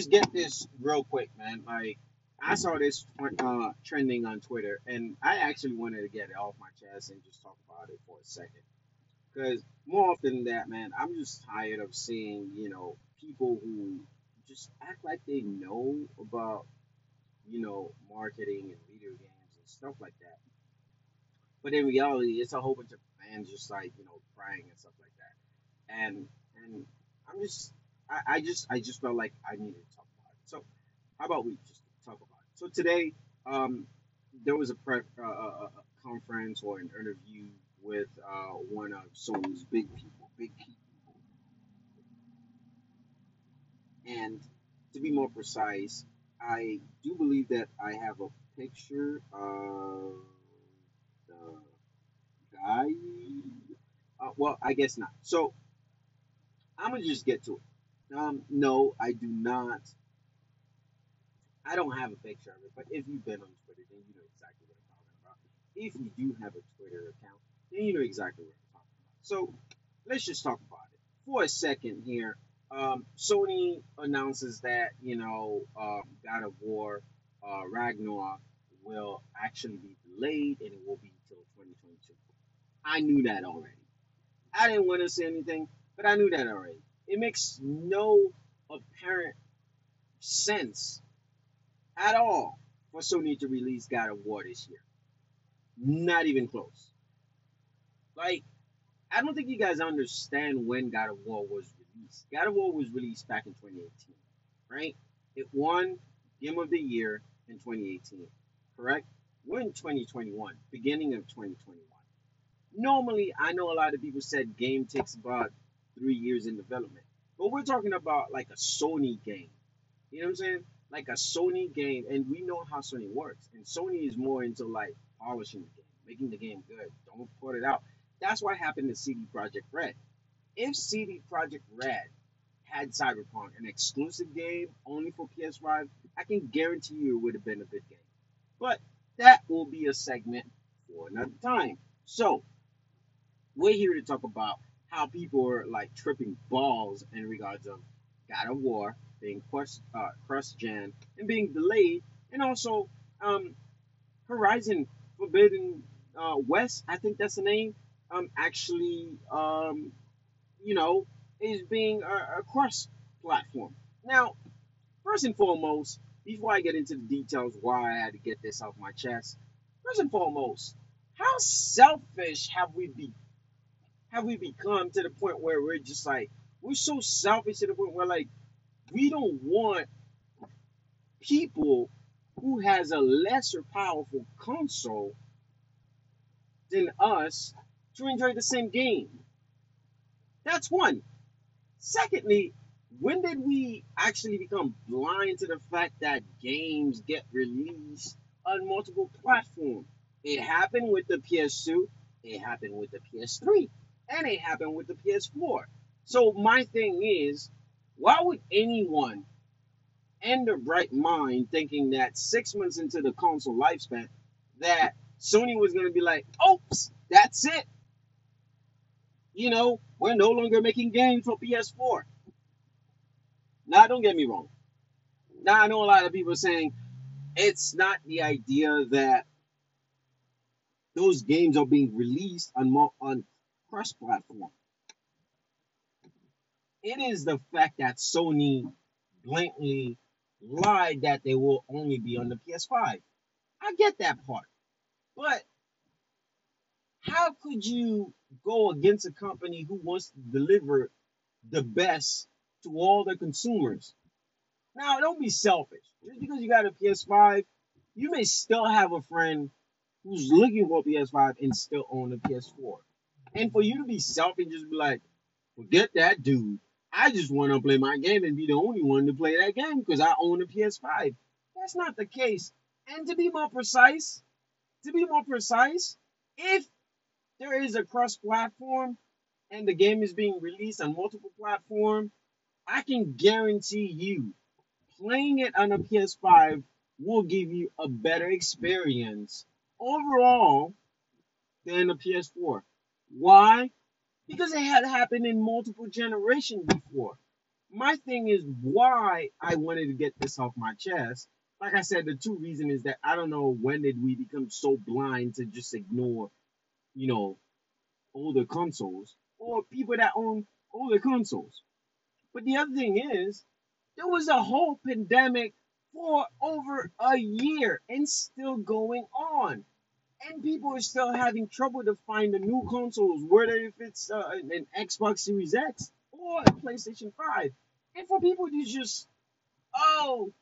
just get this real quick, man. Like, I saw this uh, trending on Twitter, and I actually wanted to get it off my chest and just talk about it for a second. Because more often than that, man, I'm just tired of seeing, you know, people who just act like they know about, you know, marketing and video games and stuff like that. But in reality, it's a whole bunch of fans just like, you know, crying and stuff like that. And and I'm just I, I just I just felt like I needed to talk about it. So how about we just talk about it? So today, um, there was a pre- uh, a conference or an interview with uh, one of Sony's big people, big people. And to be more precise, I do believe that I have a picture of the guy. Uh, well, I guess not. So I'm gonna just get to it. Um, no, I do not. I don't have a picture of it, but if you've been on Twitter, then you know exactly what I'm talking about. If you do have a Twitter account, then you know exactly what I'm talking about. So let's just talk about it for a second here. Um, Sony announces that you know um, God of War uh, Ragnarok will actually be delayed and it will be until 2022. I knew that already. I didn't want to say anything, but I knew that already. It makes no apparent sense at all for Sony to release God of War this year. Not even close. Like, I don't think you guys understand when God of War was released. God of War was released back in 2018, right? It won Game of the Year in 2018, correct? We're in 2021, beginning of 2021. Normally, I know a lot of people said game takes about three years in development, but we're talking about like a Sony game. You know what I'm saying? Like a Sony game, and we know how Sony works. And Sony is more into like polishing the game, making the game good. Don't put it out. That's what happened to CD Projekt Red. If CD Projekt Red had Cyberpunk, an exclusive game only for PS5, I can guarantee you it would have been a good game. But that will be a segment for another time. So, we're here to talk about how people are like tripping balls in regards of God of War being cross, uh, gen and being delayed, and also um, Horizon Forbidden uh, West, I think that's the name, um, actually, um, you know, is being a, a cross platform. Now, first and foremost, before I get into the details why I had to get this off my chest, first and foremost, how selfish have we have we become to the point where we're just like we're so selfish to the point where like we don't want people who has a lesser powerful console than us to enjoy the same game. That's one. Secondly, when did we actually become blind to the fact that games get released on multiple platforms? It happened with the PS2, it happened with the PS3, and it happened with the PS4. So my thing is, why would anyone in their bright mind thinking that six months into the console lifespan that Sony was gonna be like, oops, that's it. You know, we're no longer making games for PS4. Now, don't get me wrong. Now, I know a lot of people saying it's not the idea that those games are being released on mo- on cross platform. It is the fact that Sony blatantly lied that they will only be on the PS5. I get that part. But how could you go against a company who wants to deliver the best to all their consumers? Now, don't be selfish. Just because you got a PS5, you may still have a friend who's looking for a PS5 and still own a PS4. And for you to be selfish, and just be like, forget that dude. I just want to play my game and be the only one to play that game because I own a PS5. That's not the case. And to be more precise, to be more precise, if there is a cross platform and the game is being released on multiple platforms, I can guarantee you playing it on a PS5 will give you a better experience overall than a PS4. Why? Because it had happened in multiple generations before. my thing is why I wanted to get this off my chest. Like I said, the two reason is that I don't know when did we become so blind to just ignore, you know, older consoles or people that own older consoles. But the other thing is, there was a whole pandemic for over a year and still going on. And people are still having trouble to find the new consoles, whether if it's uh, an Xbox Series X or a PlayStation 5. And for people to just, oh,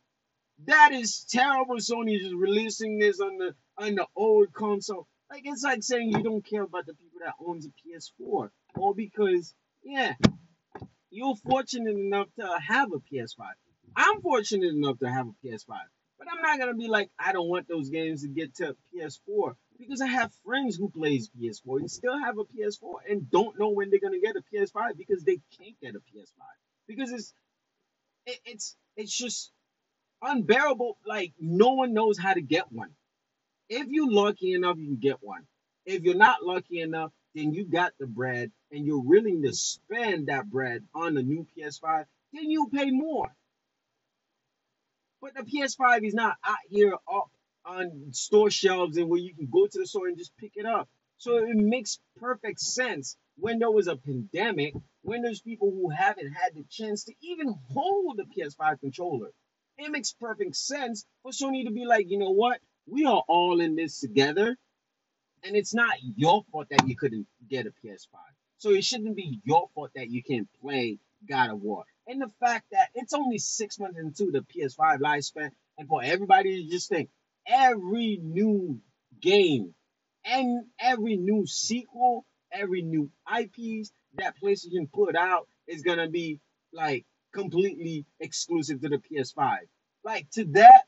that is terrible. Sony is releasing this on the on the old console. Like it's like saying you don't care about the people that owns a PS4, or because yeah, you're fortunate enough to have a PS5. I'm fortunate enough to have a PS5, but I'm not gonna be like I don't want those games to get to PS4 because I have friends who plays PS4 and still have a PS4 and don't know when they're gonna get a PS5 because they can't get a PS5 because it's it, it's it's just unbearable. Like no one knows how to get one. If you're lucky enough, you can get one. If you're not lucky enough, then you got the bread and you're willing to spend that bread on the new PS5, then you pay more. But the PS5 is not out here up on store shelves and where you can go to the store and just pick it up. So it makes perfect sense when there was a pandemic, when there's people who haven't had the chance to even hold a PS5 controller. It makes perfect sense for Sony to be like, you know what? We are all in this together, and it's not your fault that you couldn't get a PS5. So it shouldn't be your fault that you can't play God of War. And the fact that it's only six months into the PS5 lifespan, and for everybody to just think every new game and every new sequel, every new IPs that PlayStation put out is gonna be like completely exclusive to the PS5. Like to that,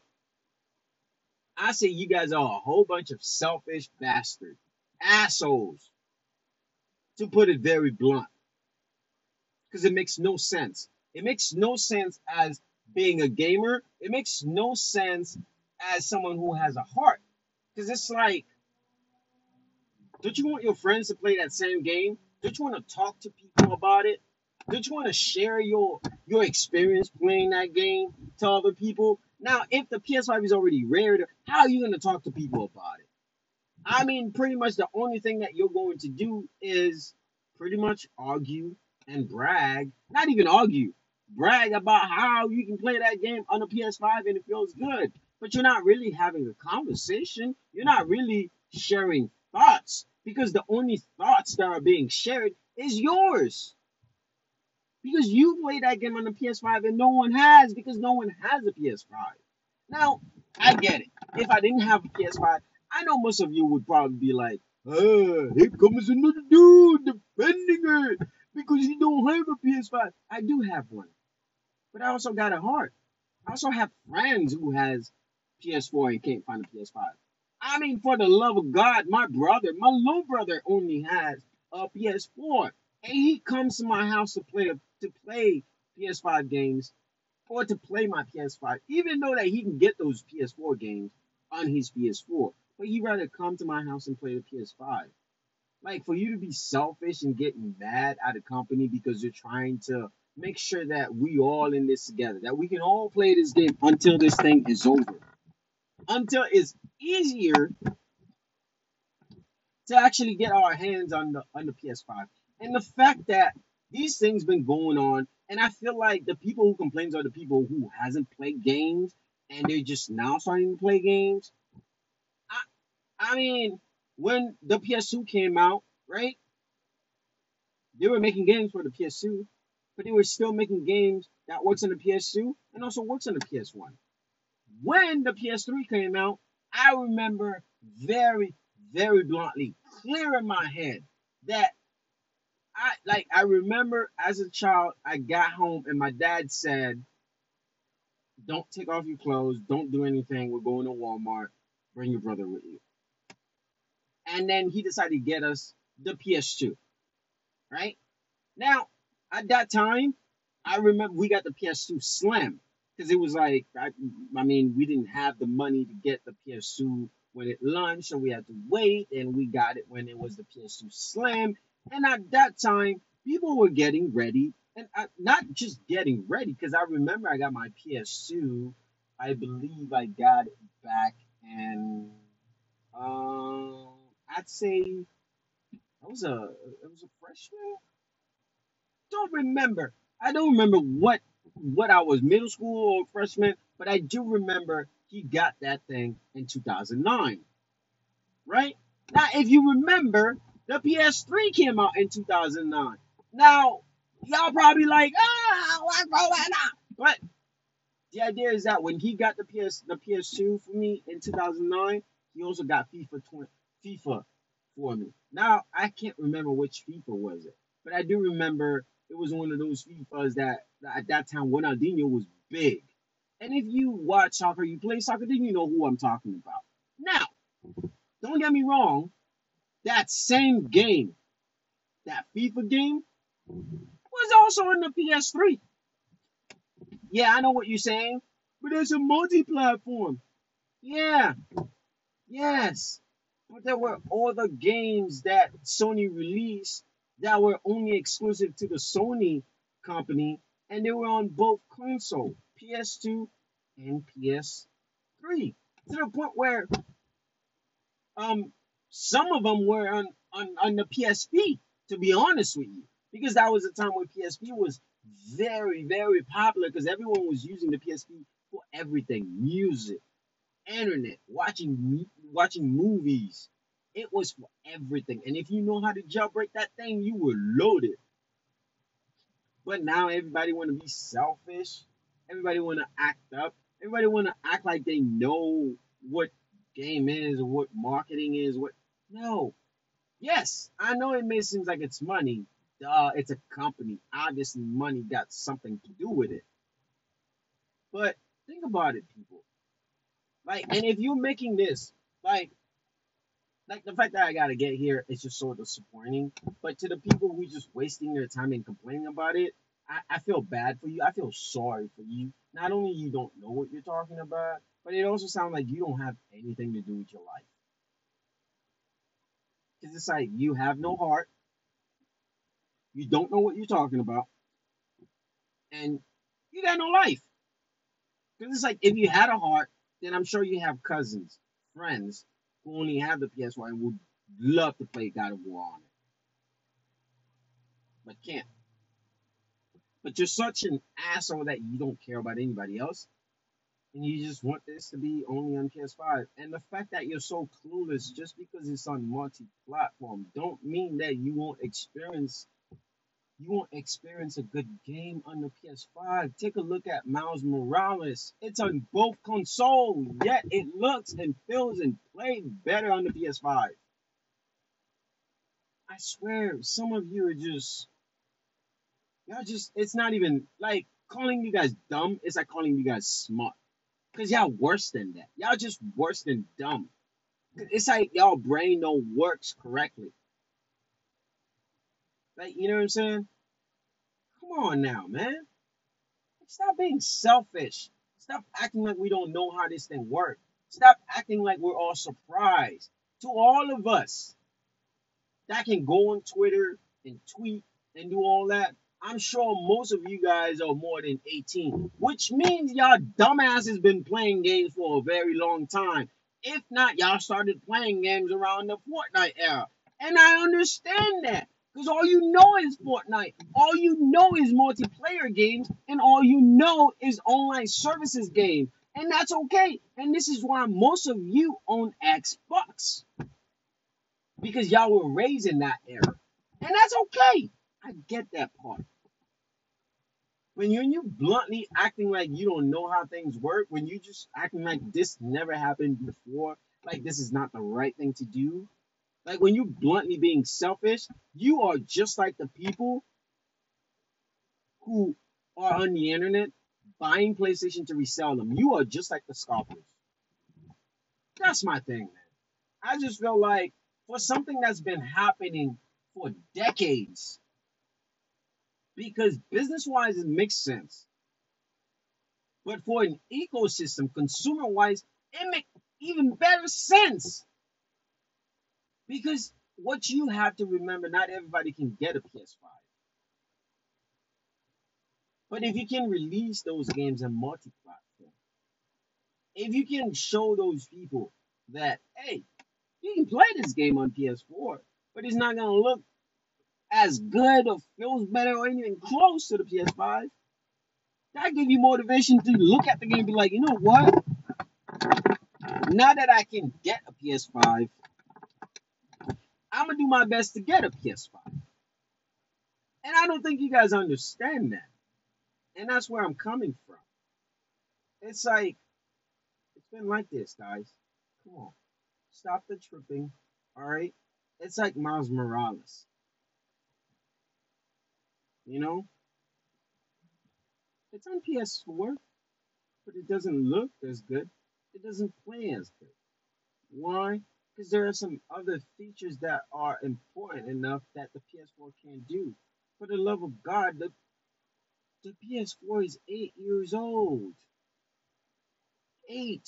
I say you guys are a whole bunch of selfish bastards, assholes, to put it very blunt, because it makes no sense. It makes no sense as being a gamer. It makes no sense as someone who has a heart, because it's like don't you want your friends to play that same game? Don't you want to talk to people about it? Don't you want to share your your experience playing that game to other people? Now, if the PS5 is already rare, how are you going to talk to people about it? I mean, pretty much the only thing that you're going to do is pretty much argue and brag. Not even argue, brag about how you can play that game on a PS5 and it feels good. But you're not really having a conversation. You're not really sharing thoughts because the only thoughts that are being shared is yours. Because you played that game on the PS5 and no one has because no one has a PS5. Now, I get it. If I didn't have a PS5, I know most of you would probably be like, uh, here comes another dude defending her because he don't have a PS5. I do have one. But I also got a heart. I also have friends who has PS4 and can't find a PS5. I mean, for the love of God, my brother, my little brother only has a PS4. And he comes to my house to play to play PS5 games or to play my PS5, even though that he can get those PS4 games on his PS4. But he'd rather come to my house and play the PS5. Like for you to be selfish and getting mad at a company because you're trying to make sure that we all in this together, that we can all play this game until this thing is over. Until it's easier to actually get our hands on the on the PS5. And the fact that these things been going on, and I feel like the people who complains are the people who hasn't played games and they're just now starting to play games. I I mean, when the PS2 came out, right? They were making games for the PS2, but they were still making games that works on the PS2 and also works on the PS1. When the PS3 came out, I remember very, very bluntly, clear in my head that I like I remember as a child I got home and my dad said, Don't take off your clothes, don't do anything, we're going to Walmart, bring your brother with you. And then he decided to get us the PS2. Right? Now, at that time, I remember we got the PS2 Slim because it was like I, I mean we didn't have the money to get the PS2 when it launched, so we had to wait, and we got it when it was the PS2 Slim. And at that time, people were getting ready and I, not just getting ready because I remember I got my PS2. I believe I got it back in um I'd say I was a it was a freshman. Don't remember. I don't remember what what I was middle school or freshman, but I do remember he got that thing in 2009, right? Now, if you remember, the PS3 came out in 2009. Now, y'all probably like, ah, what's going on? But the idea is that when he got the PS the PS2 for me in 2009, he also got FIFA 20, FIFA for me. Now I can't remember which FIFA was it, but I do remember it was one of those FIFAs that, that at that time Ronaldinho was big. And if you watch soccer, you play soccer, then you know who I'm talking about. Now, don't get me wrong, that same game, that FIFA game, was also in the PS3. Yeah, I know what you're saying, but it's a multi-platform. Yeah, yes. But there were all the games that Sony released that were only exclusive to the Sony company, and they were on both console, PS2 and PS3. To the point where um some of them were on, on, on the PSP, to be honest with you. Because that was a time when PSP was very, very popular because everyone was using the PSP for everything music, internet, watching watching movies. It was for everything. And if you know how to jailbreak that thing, you were loaded. But now everybody want to be selfish. Everybody want to act up. Everybody want to act like they know what game is or what marketing is. What no. Yes, I know it may seem like it's money. Uh, it's a company. Obviously, money got something to do with it. But think about it, people. Like, and if you're making this, like, like the fact that I gotta get here is just of disappointing. But to the people who just wasting their time and complaining about it, I, I feel bad for you. I feel sorry for you. Not only you don't know what you're talking about, but it also sounds like you don't have anything to do with your life. Because it's like you have no heart, you don't know what you're talking about, and you got no life. Because it's like if you had a heart, then I'm sure you have cousins, friends only have the PS4 and would love to play God of War on it. But can't. But you're such an asshole that you don't care about anybody else. And you just want this to be only on PS5. And the fact that you're so clueless just because it's on multi-platform don't mean that you won't experience you won't experience a good game on the PS5. Take a look at Miles Morales. It's on both consoles, yet it looks and feels and plays better on the PS5. I swear, some of you are just y'all just it's not even like calling you guys dumb, it's like calling you guys smart. Cause y'all worse than that. Y'all just worse than dumb. It's like y'all brain don't works correctly. Like you know what I'm saying? Come on now, man. Stop being selfish. Stop acting like we don't know how this thing works. Stop acting like we're all surprised. To all of us that can go on Twitter and tweet and do all that, I'm sure most of you guys are more than 18, which means y'all dumbasses been playing games for a very long time. If not, y'all started playing games around the Fortnite era. And I understand that. Because all you know is Fortnite. All you know is multiplayer games. And all you know is online services games. And that's okay. And this is why most of you own Xbox. Because y'all were raised in that era. And that's okay. I get that part. When you're you bluntly acting like you don't know how things work, when you're just acting like this never happened before, like this is not the right thing to do, like when you bluntly being selfish, you are just like the people who are on the internet buying PlayStation to resell them. You are just like the scalpers. That's my thing, man. I just feel like for something that's been happening for decades, because business wise it makes sense. But for an ecosystem, consumer wise, it makes even better sense. Because what you have to remember, not everybody can get a PS5. But if you can release those games in multi-platform, if you can show those people that, hey, you can play this game on PS4, but it's not gonna look as good or feels better or anything close to the PS5, that give you motivation to look at the game and be like, you know what? Now that I can get a PS5, I'm gonna do my best to get a PS5. And I don't think you guys understand that. And that's where I'm coming from. It's like, it's been like this, guys. Come on. Stop the tripping. Alright? It's like Miles Morales. You know? It's on PS4, but it doesn't look as good. It doesn't play as good. Why? Because there are some other features that are important enough that the PS4 can't do. For the love of God, the, the PS4 is eight years old. Eight.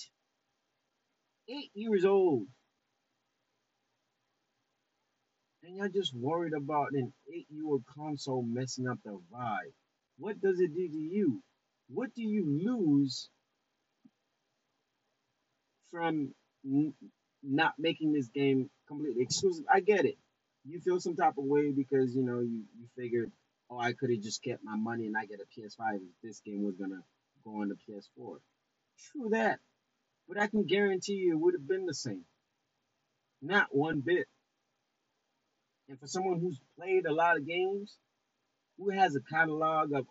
Eight years old. And you're just worried about an eight year old console messing up the vibe. What does it do to you? What do you lose from not making this game completely exclusive? I get it. You feel some type of way because you know you, you figured, oh, I could have just kept my money and I get a PS5 if this game was gonna go on the PS4. True that, but I can guarantee you it would have been the same. Not one bit. And for someone who's played a lot of games, who has a catalog of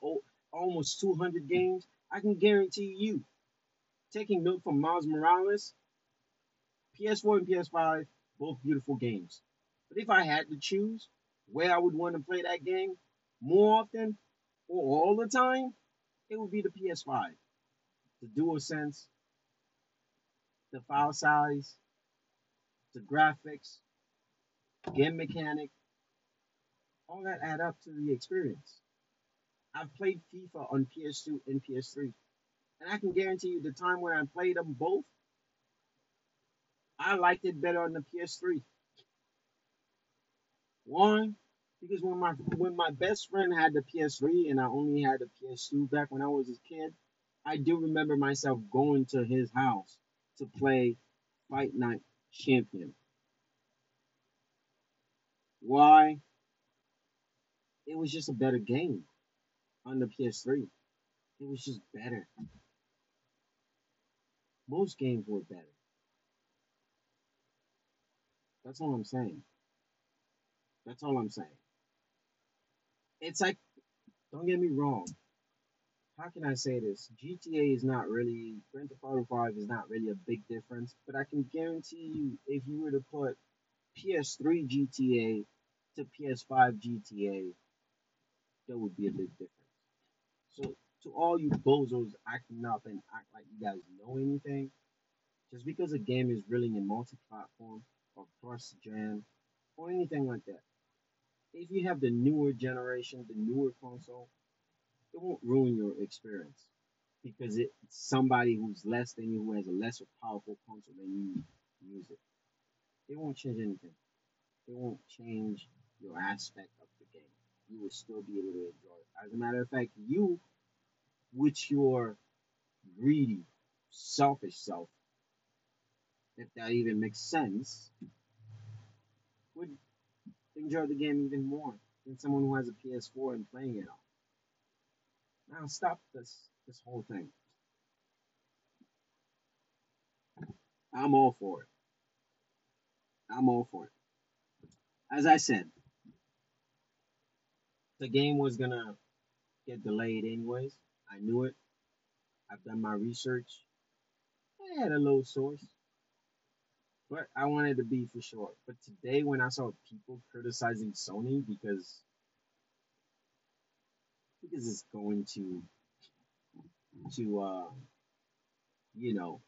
almost 200 games, I can guarantee you, taking note from Miles Morales, PS4 and PS5, both beautiful games. But if I had to choose where I would want to play that game more often or all the time, it would be the PS5. The DualSense, the file size, the graphics, game mechanic, all that add up to the experience. I've played FIFA on PS2 and PS3, and I can guarantee you the time when I played them both, I liked it better on the PS3. One, because when my when my best friend had the PS3 and I only had the PS2 back when I was a kid, I do remember myself going to his house to play Fight Night Champion. Why? It was just a better game on the PS3. It was just better. Most games were better. That's all I'm saying. That's all I'm saying. It's like, don't get me wrong. How can I say this? GTA is not really, Grand Theft Auto 5 is not really a big difference, but I can guarantee you if you were to put PS3 GTA to PS5 GTA, there would be a big difference. So, to all you bozos acting up and act like you guys know anything, just because a game is really in multi platform or cross gen or anything like that, if you have the newer generation, the newer console, it won't ruin your experience because it's somebody who's less than you, who has a lesser powerful console than you, use it. It won't change anything. It won't change your aspect of the game. You will still be able to enjoy it. As a matter of fact, you, with your greedy, selfish self, if that even makes sense, would enjoy the game even more than someone who has a PS4 and playing it on. Now stop this this whole thing. I'm all for it. I'm all for it. As I said, the game was gonna get delayed anyways. I knew it. I've done my research. I had a little source, but I wanted to be for sure. But today, when I saw people criticizing Sony because because it's going to to uh you know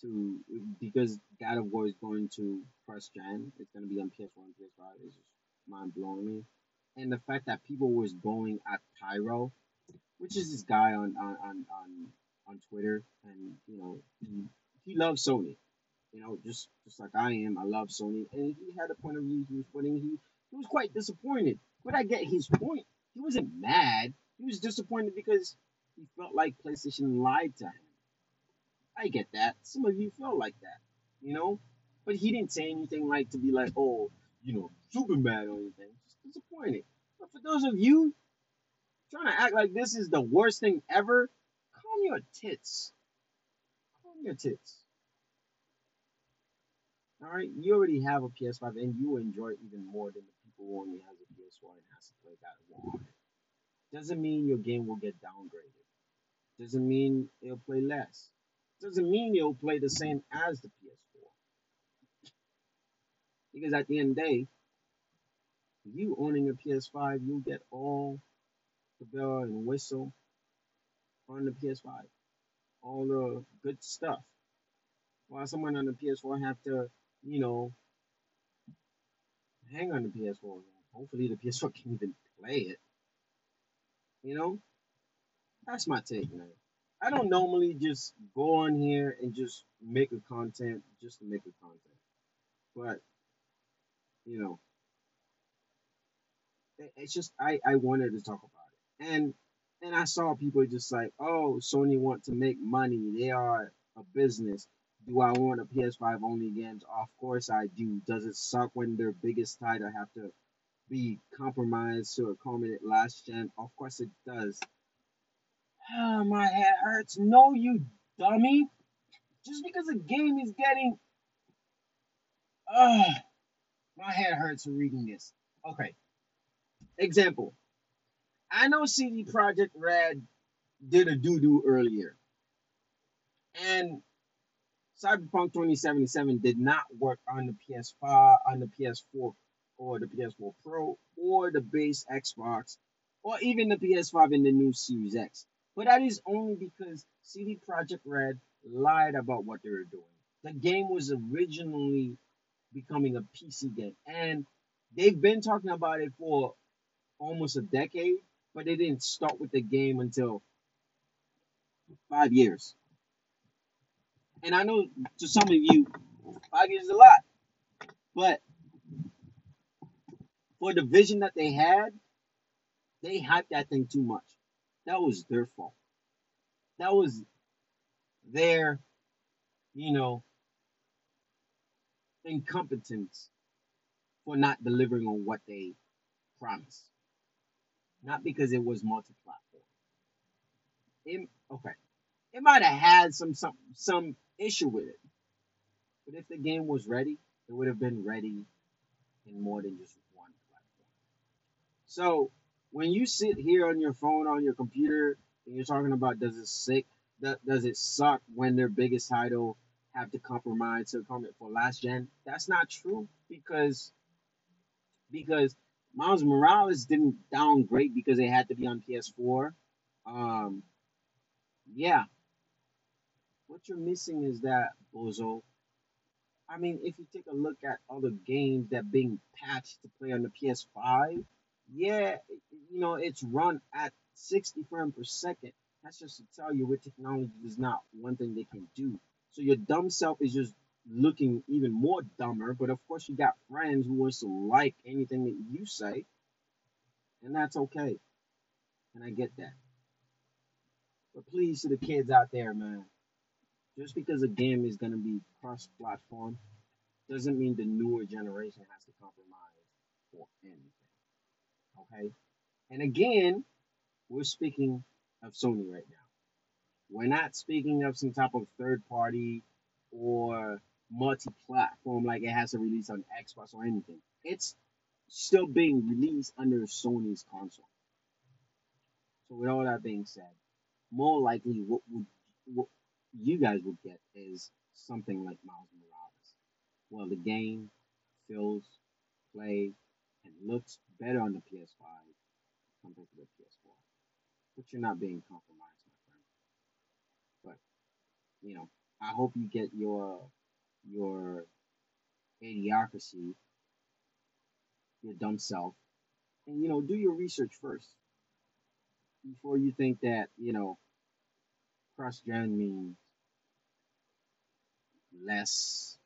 to because God of War is going to cross gen. It's going to be on PS1, PS5. It's just mind blowing me. And the fact that people was going at Pyro, which is this guy on on on on, on Twitter, and you know he he loves Sony. You know, just just like I am, I love Sony, and he had a point of view he was putting. He he was quite disappointed, but I get his point. He wasn't mad. He was disappointed because he felt like PlayStation lied to him. I get that. Some of you felt like that, you know? But he didn't say anything like to be like, oh, you know, super mad or anything. Just disappointed. But for those of you trying to act like this is the worst thing ever, calm your tits. Calm your tits. Alright, you already have a PS5 and you enjoy it even more than the people who only has a PS4 and has to play War it. Doesn't mean your game will get downgraded. Doesn't mean it'll play less. Doesn't mean it'll play the same as the PS4. Because at the end of the day, you owning a PS5, you'll get all the bell and whistle on the PS5. All the good stuff. While someone on the PS4 have to you know, hang on the PS4. Hopefully the PS4 can even play it. You know? That's my take, man. I don't normally just go on here and just make a content just to make a content. But, you know, it's just I, I wanted to talk about it. And and I saw people just like, oh, Sony want to make money. They are a business. Do I want a PS5 only games? Of course I do. Does it suck when their biggest title have to be compromised to accommodate last gen? Of course it does. Ah, my head hurts. No, you dummy. Just because a game is getting. Ah, my head hurts reading this. Okay. Example. I know CD Projekt Red did a doo doo earlier. And Cyberpunk 2077 did not work on the PS5, on the PS4, or the PS4 Pro, or the base Xbox, or even the PS5 in the new Series X. But that is only because CD Projekt Red lied about what they were doing. The game was originally becoming a PC game, and they've been talking about it for almost a decade, but they didn't start with the game until five years. And I know to some of you, five years is a lot. But for the vision that they had, they hyped that thing too much. That was their fault. That was their, you know, incompetence for not delivering on what they promised. Not because it was multi-platform. It, okay, it might have had some some some issue with it. But if the game was ready, it would have been ready in more than just one platform. So when you sit here on your phone, on your computer, and you're talking about does it sick, does it suck when their biggest title have to compromise to come for last gen? That's not true because because Miles Morales didn't downgrade because they had to be on PS4. Um, yeah, what you're missing is that, Bozo. I mean, if you take a look at other games that being patched to play on the PS5, yeah, you know, it's run at 60 frames per second. That's just to tell you what technology is not one thing they can do. So your dumb self is just looking even more dumber. But of course, you got friends who wants to like anything that you say, and that's okay. And I get that. But please, to the kids out there, man, just because a game is going to be cross-platform doesn't mean the newer generation has to compromise for anything. Okay? And again, we're speaking of Sony right now. We're not speaking of some type of third party or multi platform like it has to release on Xbox or anything. It's still being released under Sony's console. So, with all that being said, more likely what would what, you guys will get is something like Miles Morales. Well, the game feels, play, and looks better on the PS5 compared to the PS4. But you're not being compromised, my friend. But you know, I hope you get your your idiocracy, your dumb self, and you know, do your research first before you think that you know cross gen means less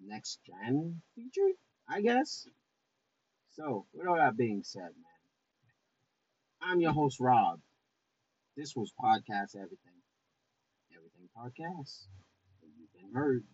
next gen feature, I guess. So, with all that being said, man, I'm your host, Rob. This was Podcast Everything. Everything Podcast. You've been heard.